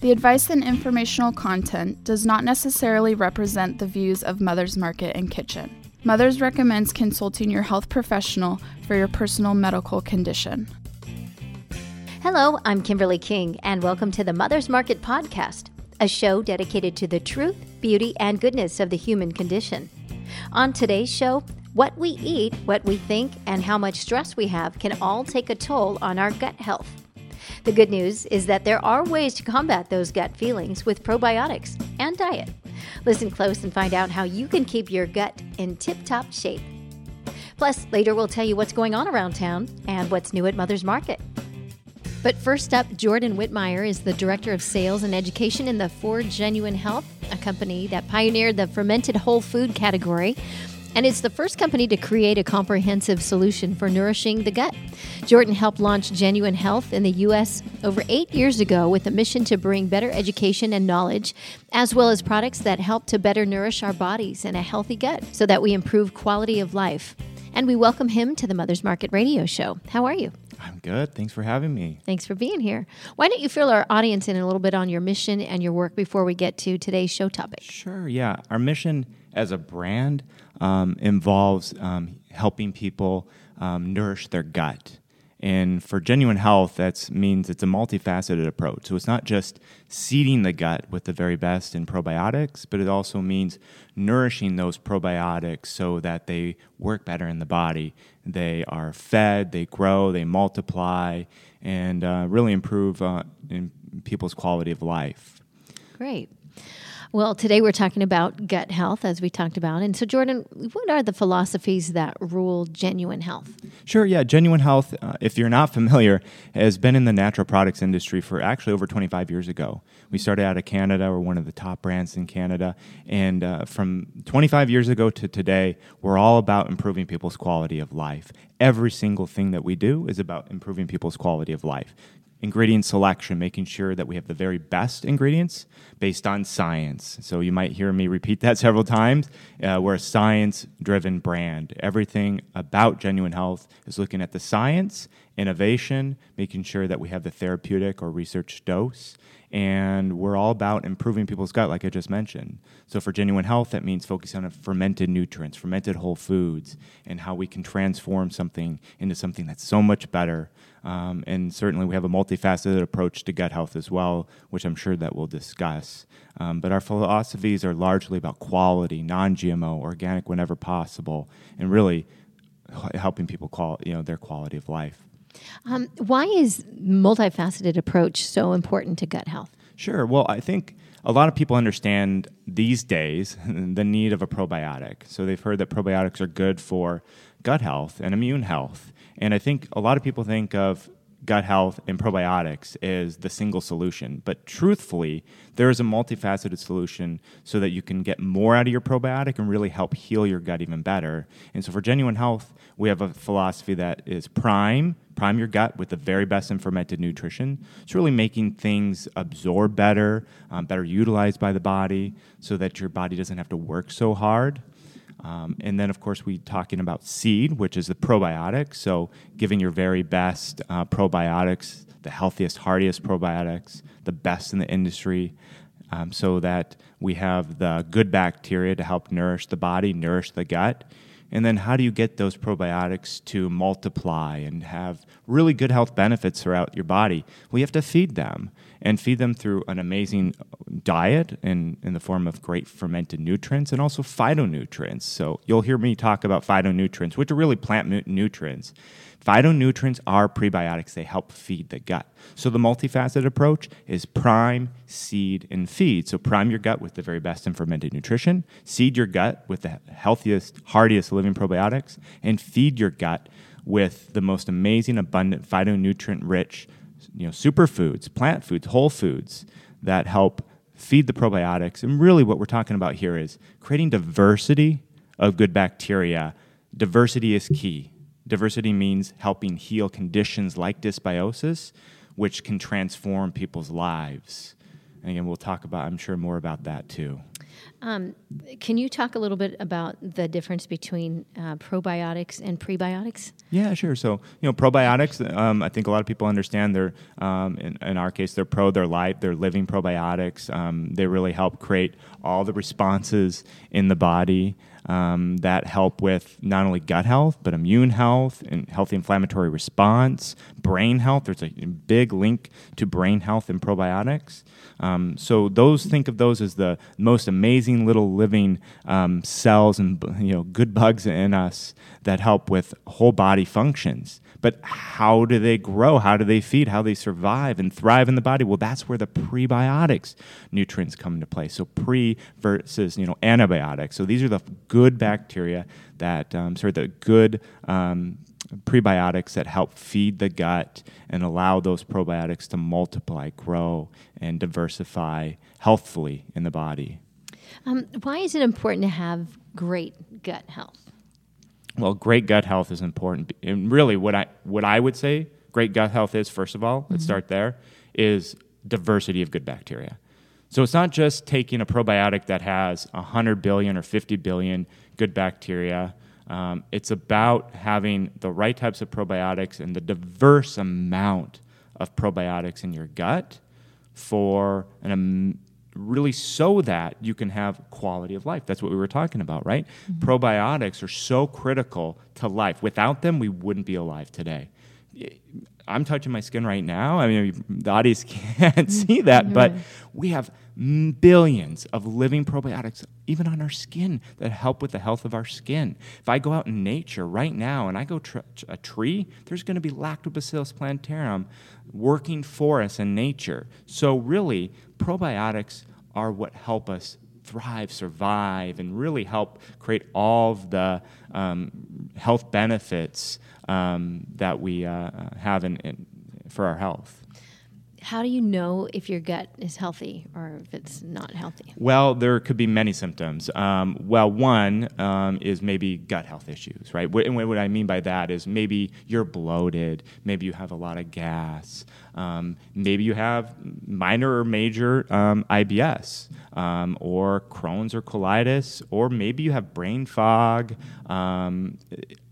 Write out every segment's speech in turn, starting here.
The advice and informational content does not necessarily represent the views of Mother's Market and Kitchen. Mother's recommends consulting your health professional for your personal medical condition. Hello, I'm Kimberly King, and welcome to the Mother's Market Podcast, a show dedicated to the truth, beauty, and goodness of the human condition. On today's show, what we eat, what we think, and how much stress we have can all take a toll on our gut health. The good news is that there are ways to combat those gut feelings with probiotics and diet. Listen close and find out how you can keep your gut in tip top shape. Plus, later we'll tell you what's going on around town and what's new at Mother's Market. But first up, Jordan Whitmire is the Director of Sales and Education in the For Genuine Health, a company that pioneered the fermented whole food category and it's the first company to create a comprehensive solution for nourishing the gut. Jordan helped launch Genuine Health in the U.S. over eight years ago with a mission to bring better education and knowledge, as well as products that help to better nourish our bodies and a healthy gut so that we improve quality of life. And we welcome him to the Mother's Market Radio Show. How are you? I'm good. Thanks for having me. Thanks for being here. Why don't you fill our audience in a little bit on your mission and your work before we get to today's show topic? Sure, yeah. Our mission as a brand um, involves um, helping people um, nourish their gut. And for genuine health, that means it's a multifaceted approach. So it's not just seeding the gut with the very best in probiotics, but it also means nourishing those probiotics so that they work better in the body. They are fed, they grow, they multiply, and uh, really improve uh, in people's quality of life. Great. Well, today we're talking about gut health, as we talked about. And so, Jordan, what are the philosophies that rule genuine health? Sure, yeah. Genuine health, uh, if you're not familiar, has been in the natural products industry for actually over 25 years ago. We started out of Canada, we're one of the top brands in Canada. And uh, from 25 years ago to today, we're all about improving people's quality of life. Every single thing that we do is about improving people's quality of life ingredient selection, making sure that we have the very best ingredients based on science. So you might hear me repeat that several times. Uh, we're a science driven brand. Everything about genuine health is looking at the science, innovation, making sure that we have the therapeutic or research dose. And we're all about improving people's gut, like I just mentioned. So, for genuine health, that means focusing on fermented nutrients, fermented whole foods, and how we can transform something into something that's so much better um, and certainly, we have a multifaceted approach to gut health as well, which I'm sure that we'll discuss. Um, but our philosophies are largely about quality, non-GMO, organic whenever possible, and really helping people call you know their quality of life. Um, why is multifaceted approach so important to gut health? Sure. Well, I think a lot of people understand these days the need of a probiotic. So they've heard that probiotics are good for gut health and immune health. And I think a lot of people think of gut health and probiotics is the single solution. But truthfully, there is a multifaceted solution so that you can get more out of your probiotic and really help heal your gut even better. And so for genuine health, we have a philosophy that is prime, prime your gut with the very best in fermented nutrition. It's really making things absorb better, um, better utilized by the body so that your body doesn't have to work so hard. Um, and then, of course, we're talking about seed, which is the probiotic. So, giving your very best uh, probiotics, the healthiest, heartiest probiotics, the best in the industry, um, so that we have the good bacteria to help nourish the body, nourish the gut. And then, how do you get those probiotics to multiply and have really good health benefits throughout your body? We have to feed them and feed them through an amazing diet in, in the form of great fermented nutrients and also phytonutrients. So you'll hear me talk about phytonutrients, which are really plant nutrients. Phytonutrients are prebiotics, they help feed the gut. So the multifaceted approach is prime, seed, and feed. So prime your gut with the very best in fermented nutrition, seed your gut with the healthiest, hardiest living probiotics, and feed your gut with the most amazing, abundant, phytonutrient rich you know, superfoods, plant foods, whole foods that help feed the probiotics. And really, what we're talking about here is creating diversity of good bacteria. Diversity is key. Diversity means helping heal conditions like dysbiosis, which can transform people's lives. And again, we'll talk about, I'm sure, more about that too. Um, can you talk a little bit about the difference between uh, probiotics and prebiotics? Yeah, sure. So, you know, probiotics, um, I think a lot of people understand they're, um, in, in, our case, they're pro, they're light, they're living probiotics. Um, they really help create all the responses in the body um, that help with not only gut health, but immune health and healthy inflammatory response, brain health. There's a big link to brain health and probiotics. Um, so those think of those as the most amazing little living um, cells and you know good bugs in us that help with whole body functions. But how do they grow? How do they feed? How they survive and thrive in the body? Well, that's where the prebiotics nutrients come into play. So pre versus you know antibiotics. So these are the good bacteria that um, of the good um, prebiotics that help feed the gut and allow those probiotics to multiply, grow, and diversify healthfully in the body. Um, why is it important to have great gut health? Well, great gut health is important. And really, what I, what I would say great gut health is, first of all, mm-hmm. let's start there, is diversity of good bacteria. So it's not just taking a probiotic that has 100 billion or 50 billion good bacteria um, it's about having the right types of probiotics and the diverse amount of probiotics in your gut for an um, really so that you can have quality of life. That's what we were talking about, right? Mm-hmm. Probiotics are so critical to life. Without them, we wouldn't be alive today. I'm touching my skin right now. I mean, the audience can't see that, mm-hmm. but we have billions of living probiotics, even on our skin, that help with the health of our skin. If I go out in nature right now and I go tr- a tree, there's going to be Lactobacillus plantarum working for us in nature. So, really, probiotics are what help us thrive, survive, and really help create all of the um, health benefits um, that we uh, have in, in, for our health how do you know if your gut is healthy or if it's not healthy? Well, there could be many symptoms. Um, well, one um, is maybe gut health issues, right? What, and what I mean by that is maybe you're bloated, maybe you have a lot of gas, um, maybe you have minor or major um, IBS, um, or Crohn's or colitis, or maybe you have brain fog um,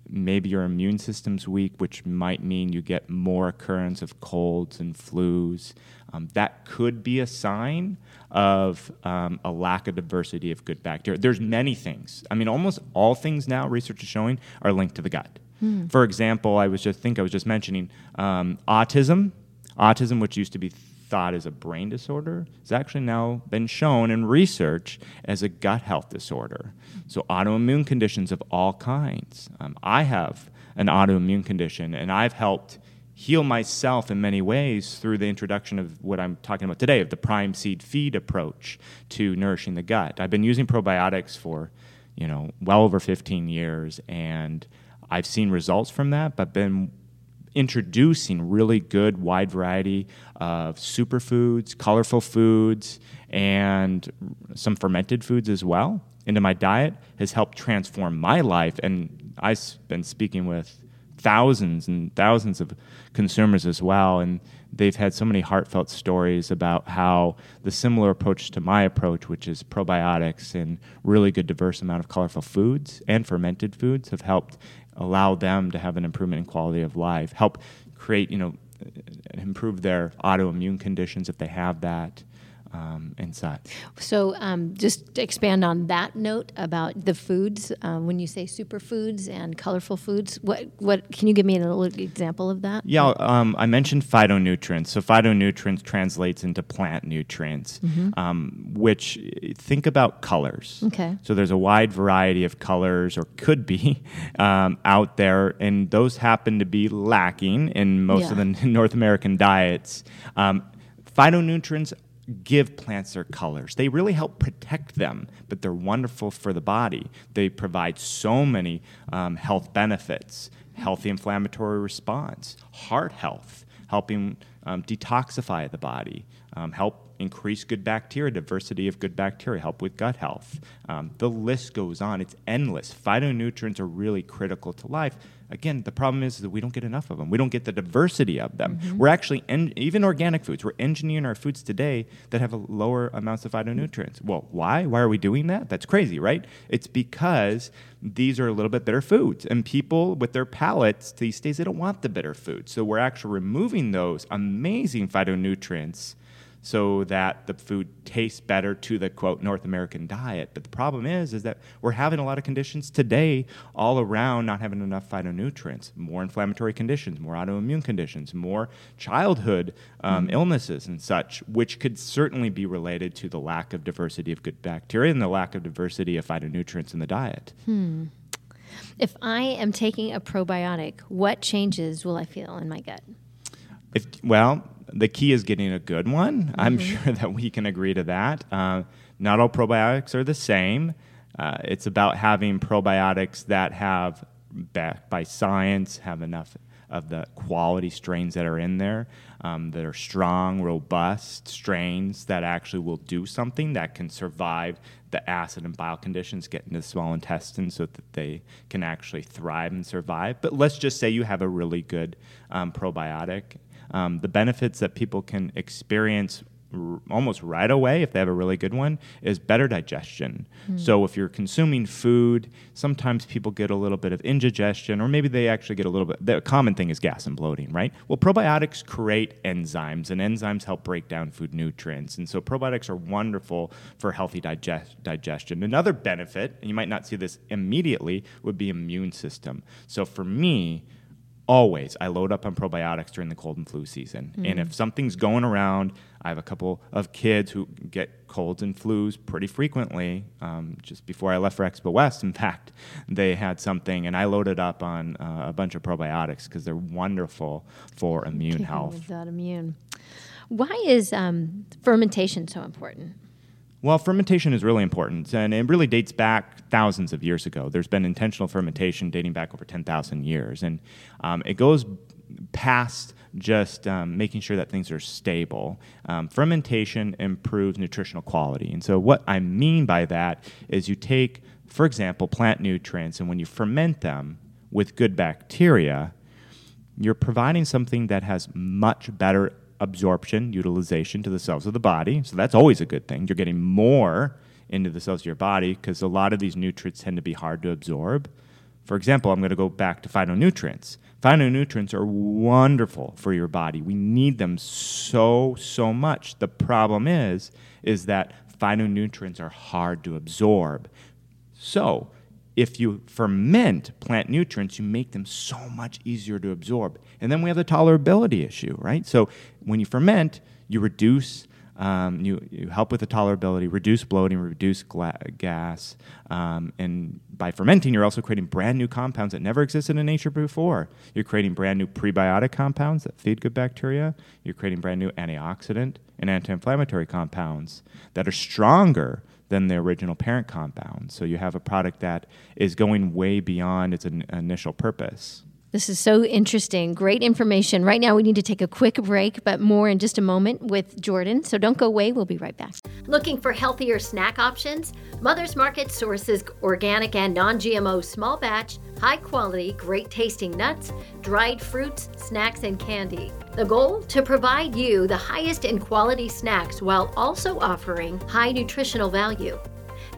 maybe your immune system's weak, which might mean you get more occurrence of colds and flus. Um, that could be a sign of um, a lack of diversity of good bacteria. There's many things. I mean, almost all things now, research is showing, are linked to the gut. Hmm. For example, I was just think I was just mentioning um, autism. Autism, which used to be thought as a brain disorder has actually now been shown in research as a gut health disorder. So, autoimmune conditions of all kinds. Um, I have an autoimmune condition, and I've helped heal myself in many ways through the introduction of what I'm talking about today of the prime seed feed approach to nourishing the gut. I've been using probiotics for, you know, well over 15 years and I've seen results from that, but been introducing really good wide variety of superfoods, colorful foods, and some fermented foods as well into my diet has helped transform my life. And I've been speaking with thousands and thousands of consumers as well. And they've had so many heartfelt stories about how the similar approach to my approach, which is probiotics and really good diverse amount of colorful foods and fermented foods, have helped allow them to have an improvement in quality of life, help create, you know, improve their autoimmune conditions if they have that, um, such. So, um, just to expand on that note about the foods, um, when you say superfoods and colorful foods, what what can you give me a little example of that? Yeah, um, I mentioned phytonutrients. So, phytonutrients translates into plant nutrients, mm-hmm. Um, which think about colors. Okay. So, there's a wide variety of colors, or could be, um, out there, and those happen to be lacking in most yeah. of the North American diets. phytonutrients give plants their colors. They really help protect them, but they're wonderful for the body. They provide so many um, health benefits healthy inflammatory response, heart health, helping um, detoxify the body, um, help increase good bacteria, diversity of good bacteria, help with gut health. Um, the list goes on. It's endless. Phytonutrients are really critical to life. Again, the problem is that we don't get enough of them. We don't get the diversity of them. Mm-hmm. We're actually, en- even organic foods, we're engineering our foods today that have lower amounts of phytonutrients. Well, why? Why are we doing that? That's crazy, right? It's because these are a little bit bitter foods. And people with their palates these days, they don't want the bitter foods. So we're actually removing those amazing phytonutrients so that the food tastes better to the quote North American diet. But the problem is, is that we're having a lot of conditions today all around not having enough phytonutrients, more inflammatory conditions, more autoimmune conditions, more childhood um, mm-hmm. illnesses and such, which could certainly be related to the lack of diversity of good bacteria and the lack of diversity of phytonutrients in the diet. Hmm. If I am taking a probiotic, what changes will I feel in my gut? If, well, the key is getting a good one. Mm-hmm. I'm sure that we can agree to that. Uh, not all probiotics are the same. Uh, it's about having probiotics that have, backed by science, have enough of the quality strains that are in there um, that are strong, robust strains that actually will do something that can survive the acid and bile conditions, get into the small intestine so that they can actually thrive and survive. But let's just say you have a really good um, probiotic um, the benefits that people can experience r- almost right away if they have a really good one is better digestion. Mm. So if you're consuming food, sometimes people get a little bit of indigestion, or maybe they actually get a little bit. The common thing is gas and bloating, right? Well, probiotics create enzymes, and enzymes help break down food nutrients, and so probiotics are wonderful for healthy digest- digestion. Another benefit, and you might not see this immediately, would be immune system. So for me always I load up on probiotics during the cold and flu season. Mm. And if something's going around, I have a couple of kids who get colds and flus pretty frequently. Um, just before I left for Expo West, in fact, they had something, and I loaded up on uh, a bunch of probiotics because they're wonderful for immune health. That immune. Why is um, fermentation so important? Well, fermentation is really important, and it really dates back thousands of years ago. There's been intentional fermentation dating back over 10,000 years, and um, it goes past just um, making sure that things are stable. Um, fermentation improves nutritional quality. And so, what I mean by that is you take, for example, plant nutrients, and when you ferment them with good bacteria, you're providing something that has much better absorption, utilization to the cells of the body. So that's always a good thing. You're getting more into the cells of your body because a lot of these nutrients tend to be hard to absorb. For example, I'm going to go back to phytonutrients. Phytonutrients are wonderful for your body. We need them so so much. The problem is is that phytonutrients are hard to absorb. So, if you ferment plant nutrients, you make them so much easier to absorb. And then we have the tolerability issue, right? So when you ferment, you reduce, um, you, you help with the tolerability, reduce bloating, reduce gla- gas. Um, and by fermenting, you're also creating brand new compounds that never existed in nature before. You're creating brand new prebiotic compounds that feed good bacteria. You're creating brand new antioxidant and anti inflammatory compounds that are stronger than the original parent compound. So you have a product that is going way beyond its in- initial purpose. This is so interesting. Great information. Right now, we need to take a quick break, but more in just a moment with Jordan. So don't go away. We'll be right back. Looking for healthier snack options? Mother's Market sources organic and non GMO small batch, high quality, great tasting nuts, dried fruits, snacks, and candy. The goal? To provide you the highest in quality snacks while also offering high nutritional value.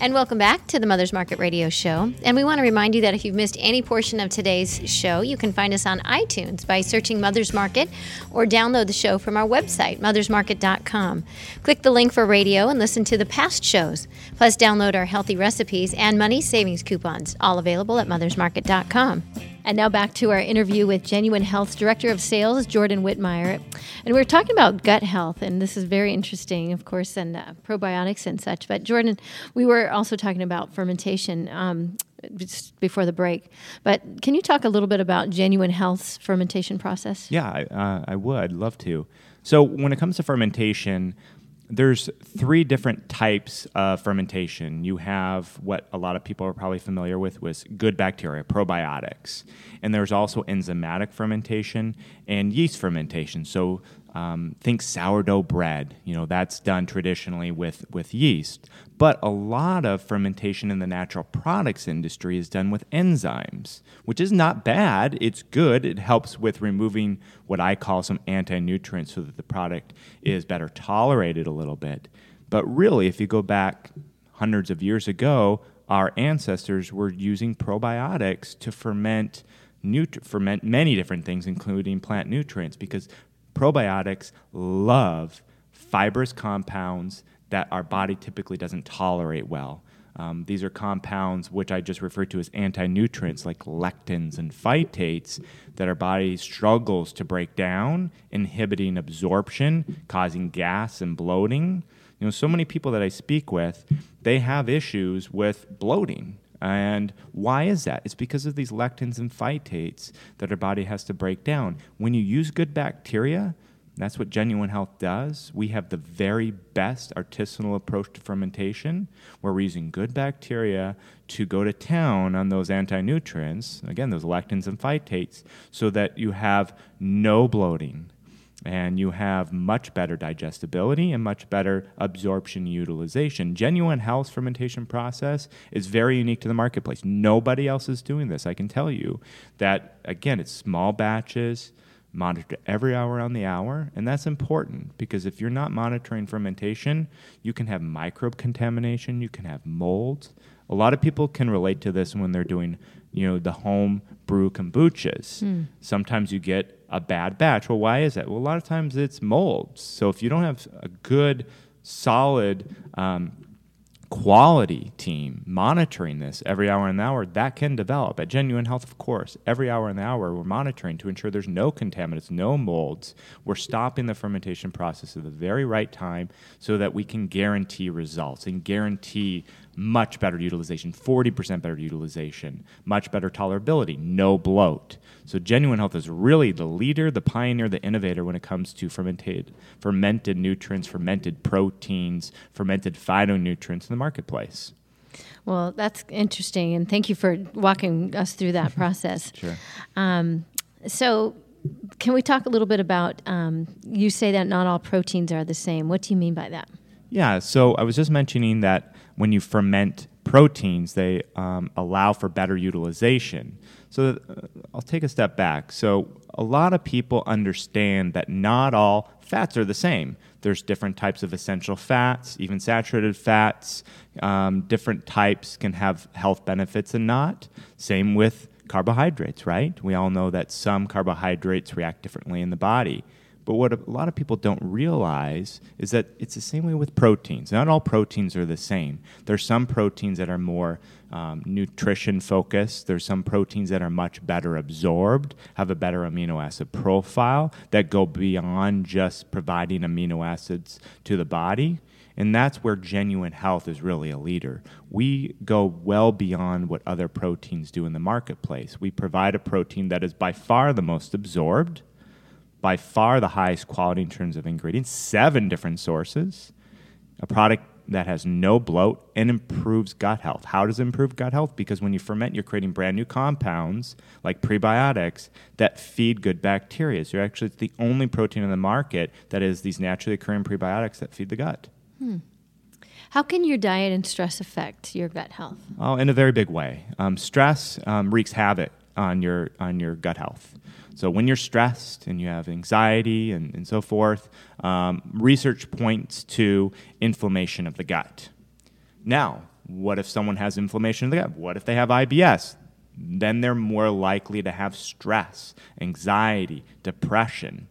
And welcome back to the Mother's Market Radio Show. And we want to remind you that if you've missed any portion of today's show, you can find us on iTunes by searching Mother's Market or download the show from our website, mothersmarket.com. Click the link for radio and listen to the past shows. Plus, download our healthy recipes and money savings coupons, all available at mothersmarket.com. And now back to our interview with Genuine Health's Director of Sales, Jordan Whitmire. And we are talking about gut health, and this is very interesting, of course, and uh, probiotics and such. But Jordan, we were also talking about fermentation um, just before the break. But can you talk a little bit about Genuine Health's fermentation process? Yeah, I, uh, I would love to. So when it comes to fermentation, there's three different types of fermentation. You have what a lot of people are probably familiar with was good bacteria, probiotics. And there's also enzymatic fermentation and yeast fermentation. So um, think sourdough bread. You know that's done traditionally with with yeast, but a lot of fermentation in the natural products industry is done with enzymes, which is not bad. It's good. It helps with removing what I call some anti-nutrients, so that the product is better tolerated a little bit. But really, if you go back hundreds of years ago, our ancestors were using probiotics to ferment. Ferment many different things, including plant nutrients, because probiotics love fibrous compounds that our body typically doesn't tolerate well. Um, these are compounds which I just referred to as anti nutrients like lectins and phytates that our body struggles to break down, inhibiting absorption, causing gas and bloating. You know, so many people that I speak with, they have issues with bloating. And why is that? It's because of these lectins and phytates that our body has to break down. When you use good bacteria, that's what Genuine Health does. We have the very best artisanal approach to fermentation where we're using good bacteria to go to town on those anti nutrients, again, those lectins and phytates, so that you have no bloating, and you have much better digestibility and much better absorption utilization. Genuine Health's fermentation process is very unique to the marketplace. Nobody else is doing this. I can tell you that, again, it's small batches, monitored every hour on the hour, and that's important because if you're not monitoring fermentation, you can have microbe contamination, you can have molds. A lot of people can relate to this when they're doing, you know, the home brew kombuchas. Mm. Sometimes you get a bad batch. Well, why is that? Well, a lot of times it's molds. So if you don't have a good, solid, um, quality team monitoring this every hour the hour, that can develop. At Genuine Health, of course, every hour the hour, we're monitoring to ensure there's no contaminants, no molds. We're stopping the fermentation process at the very right time so that we can guarantee results and guarantee much better utilization, 40% better utilization, much better tolerability, no bloat. So Genuine Health is really the leader, the pioneer, the innovator when it comes to fermented fermented nutrients, fermented proteins, fermented phytonutrients in the marketplace. Well, that's interesting, and thank you for walking us through that process. sure. Um, so, can we talk a little bit about? Um, you say that not all proteins are the same. What do you mean by that? Yeah, so I was just mentioning that when you ferment proteins, they um, allow for better utilization. So uh, I'll take a step back. So a lot of people understand that not all fats are the same. There's different types of essential fats, even saturated fats. Um, different types can have health benefits and not. Same with carbohydrates, right? We all know that some carbohydrates react differently in the body. But what a lot of people don't realize is that it's the same way with proteins. Not all proteins are the same. There's some proteins that are more um, nutrition focused. There's some proteins that are much better absorbed, have a better amino acid profile that go beyond just providing amino acids to the body. And that's where genuine health is really a leader. We go well beyond what other proteins do in the marketplace. We provide a protein that is by far the most absorbed by far the highest quality in terms of ingredients, seven different sources, a product that has no bloat and improves gut health. How does it improve gut health? Because when you ferment, you're creating brand new compounds like prebiotics that feed good bacteria. So actually, it's the only protein in the market that is these naturally occurring prebiotics that feed the gut. Hmm. How can your diet and stress affect your gut health? Oh, in a very big way. Um, stress um, wreaks havoc on your on your gut health. So when you're stressed and you have anxiety and, and so forth, um, research points to inflammation of the gut. Now, What if someone has inflammation in the gut? What if they have IBS? Then they're more likely to have stress, anxiety, depression.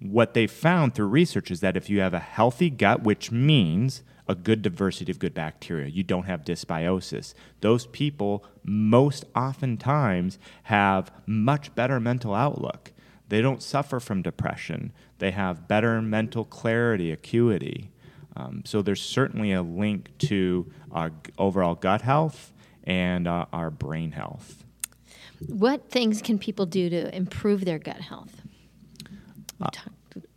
What they found through research is that if you have a healthy gut, which means a good diversity of good bacteria. You don't have dysbiosis. Those people most oftentimes have much better mental outlook. They don't suffer from depression. They have better mental clarity, acuity. Um, so there's certainly a link to our overall gut health and uh, our brain health. What things can people do to improve their gut health? Uh,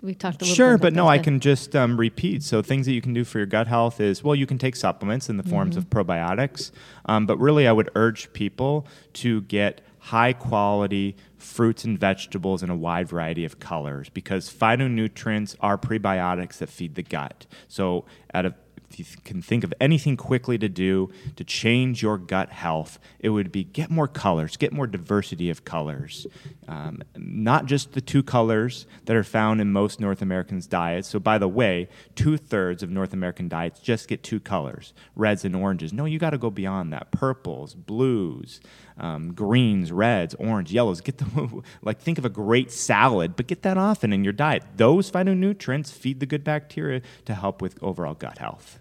we talked a little sure but no i can just um, repeat. So things that you can do for your gut health is well you can take supplements in the forms mm-hmm. of probiotics um, but really i would urge people to get high quality fruits and vegetables in a wide variety of colors because phytonutrients are prebiotics that feed the gut. So out of if you can think of anything quickly to do to change your gut health, it would be get more colors, get more diversity of colors. Um, not just the two colors that are found in most North Americans' diets. So, by the way, two thirds of North American diets just get two colors reds and oranges. No, you got to go beyond that purples, blues. Um, greens, reds, orange, yellows. Get the like think of a great salad, but get that often in your diet. Those phytonutrients feed the good bacteria to help with overall gut health.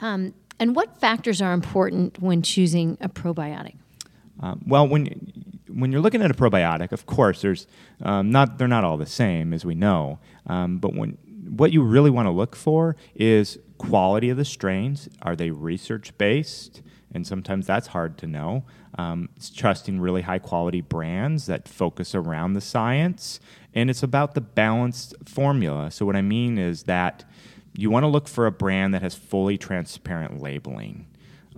Um, and what factors are important when choosing a probiotic? Um, well, when when you're looking at a probiotic, of course, there's um, not they're not all the same as we know. Um, but when what you really want to look for is quality of the strains. Are they research based? And sometimes that's hard to know. Um, it's trusting really high quality brands that focus around the science, and it's about the balanced formula. So what I mean is that you want to look for a brand that has fully transparent labeling.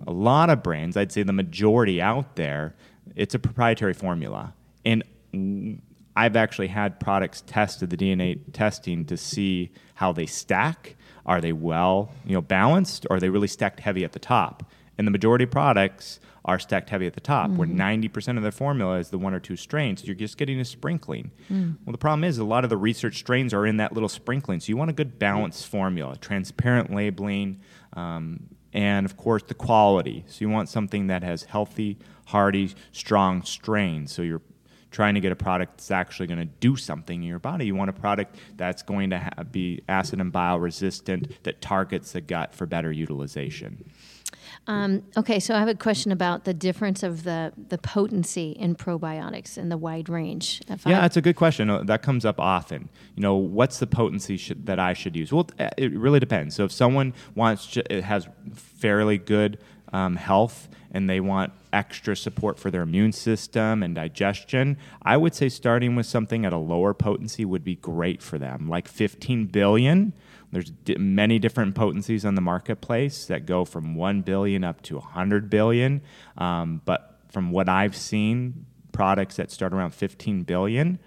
A lot of brands, I'd say the majority out there, it's a proprietary formula. And I've actually had products tested, the DNA testing, to see how they stack. Are they well, you know, balanced, or are they really stacked heavy at the top? And the majority of products are stacked heavy at the top, mm-hmm. where 90% of their formula is the one or two strains. You're just getting a sprinkling. Mm. Well, the problem is a lot of the research strains are in that little sprinkling. So you want a good balanced formula, transparent labeling, um, and of course the quality. So you want something that has healthy, hardy, strong strains. So you're trying to get a product that's actually going to do something in your body. You want a product that's going to ha- be acid and bile resistant that targets the gut for better utilization. Um, okay, so I have a question about the difference of the, the potency in probiotics and the wide range. If yeah, I... that's a good question. Uh, that comes up often. You know, what's the potency that I should use? Well, it really depends. So if someone wants, to, it has fairly good um, health and they want extra support for their immune system and digestion, I would say starting with something at a lower potency would be great for them, like 15 billion there's di- many different potencies on the marketplace that go from 1 billion up to 100 billion. Um, but from what I've seen, products that start around 15 billion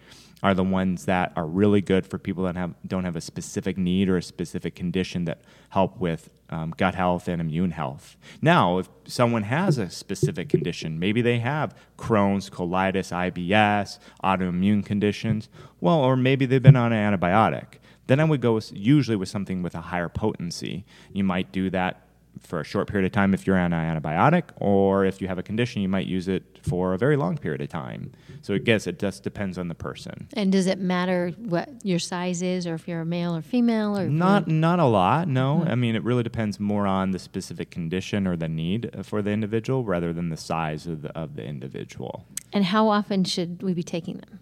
are the ones that are really good for people that have don't have a specific need or a specific condition that help with um, gut health and immune health. Now, if someone has a specific condition, maybe they have Crohn's, colitis, IBS, autoimmune conditions, well, or maybe they've been on an antibiotic. Then I would go with, usually with something with a higher potency. You might do that for a short period of time if you're on an antibiotic, or if you have a condition, you might use it for a very long period of time. So I guess it just depends on the person. And does it matter what your size is, or if you're a male or female, or not? Not a lot. No, mm-hmm. I mean it really depends more on the specific condition or the need for the individual, rather than the size of the of the individual. And how often should we be taking them?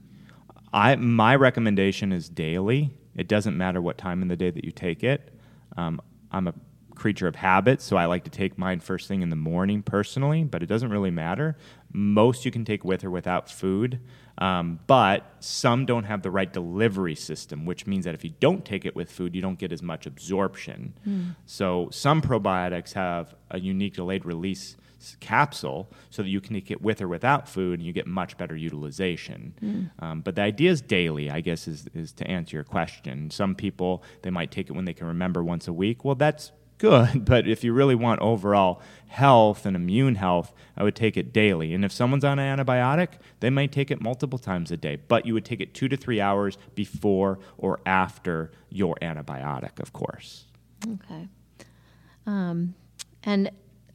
I my recommendation is daily. It doesn't matter what time in the day that you take it. Um, I'm a creature of habit, so I like to take mine first thing in the morning personally, but it doesn't really matter. Most you can take with or without food, um, but some don't have the right delivery system, which means that if you don't take it with food, you don't get as much absorption. Mm. So some probiotics have a unique delayed release capsule so that you can take it with or without food and you get much better utilization. Mm. Um, but the idea is daily, I guess, is, is to answer your question. Some people, they might take it when they can remember once a week. Well, that's good, but if you really want overall health and immune health, I would take it daily. And if someone's on an antibiotic, they might take it multiple times a day, but you would take it two to three hours before or after your antibiotic, of course. Okay. Um, and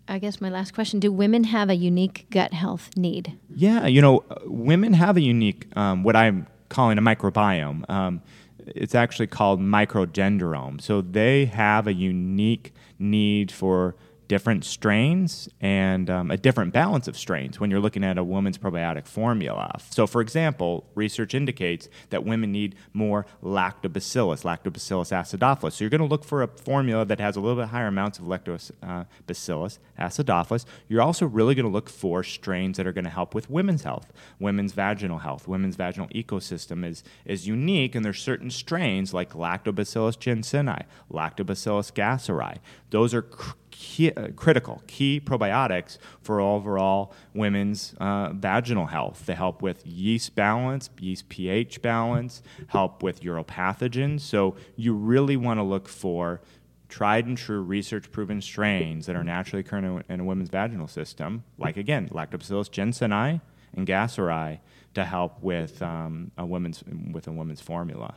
I guess my last question: Do women have a unique gut health need? Yeah, you know, uh, women have a unique, um, what I'm calling a microbiome. Um, it's actually called microgenderome. So they have a unique need for different strains and um, a different balance of strains when you're looking at a woman's probiotic formula. So, for example, research indicates that women need more lactobacillus, lactobacillus acidophilus. So, you're going to look for a formula that has a little bit higher amounts of lactobacillus acidophilus. You're also really going to look for strains that are going to help with women's health, women's vaginal health. Women's vaginal ecosystem is, is unique, and there's certain strains like Lactobacillus jensenii, Lactobacillus gasseri. Those are key, uh, critical, key probiotics for overall women's uh, vaginal health. They help with yeast balance, yeast pH balance, help with uropathogens. So you really want to look for tried and true research proven strains that are naturally occurring in a women's vaginal system, like again, Lactobacillus jensenii and gasseri, to help with um, a woman's with a women's formula.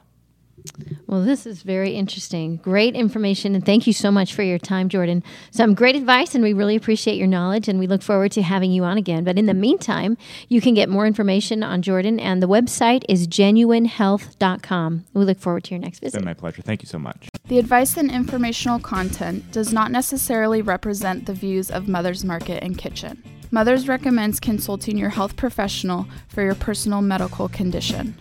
Well, this is very interesting. Great information, and thank you so much for your time, Jordan. Some great advice, and we really appreciate your knowledge, and we look forward to having you on again. But in the meantime, you can get more information on Jordan, and the website is genuinehealth.com. We look forward to your next visit. It's been my pleasure. Thank you so much. The advice and informational content does not necessarily represent the views of Mother's Market and Kitchen. Mothers recommends consulting your health professional for your personal medical condition.